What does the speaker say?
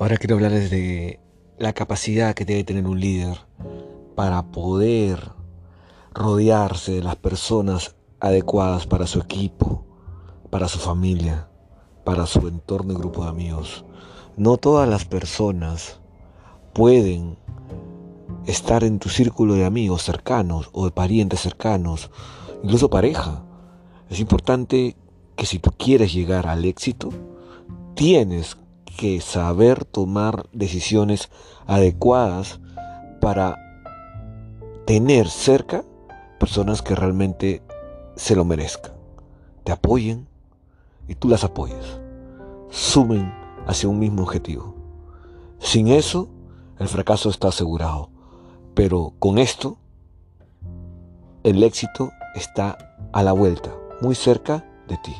Ahora quiero hablarles de la capacidad que debe tener un líder para poder rodearse de las personas adecuadas para su equipo, para su familia, para su entorno y grupo de amigos. No todas las personas pueden estar en tu círculo de amigos cercanos o de parientes cercanos, incluso pareja. Es importante que si tú quieres llegar al éxito, tienes que saber tomar decisiones adecuadas para tener cerca personas que realmente se lo merezcan, te apoyen y tú las apoyes, sumen hacia un mismo objetivo. Sin eso, el fracaso está asegurado, pero con esto, el éxito está a la vuelta, muy cerca de ti.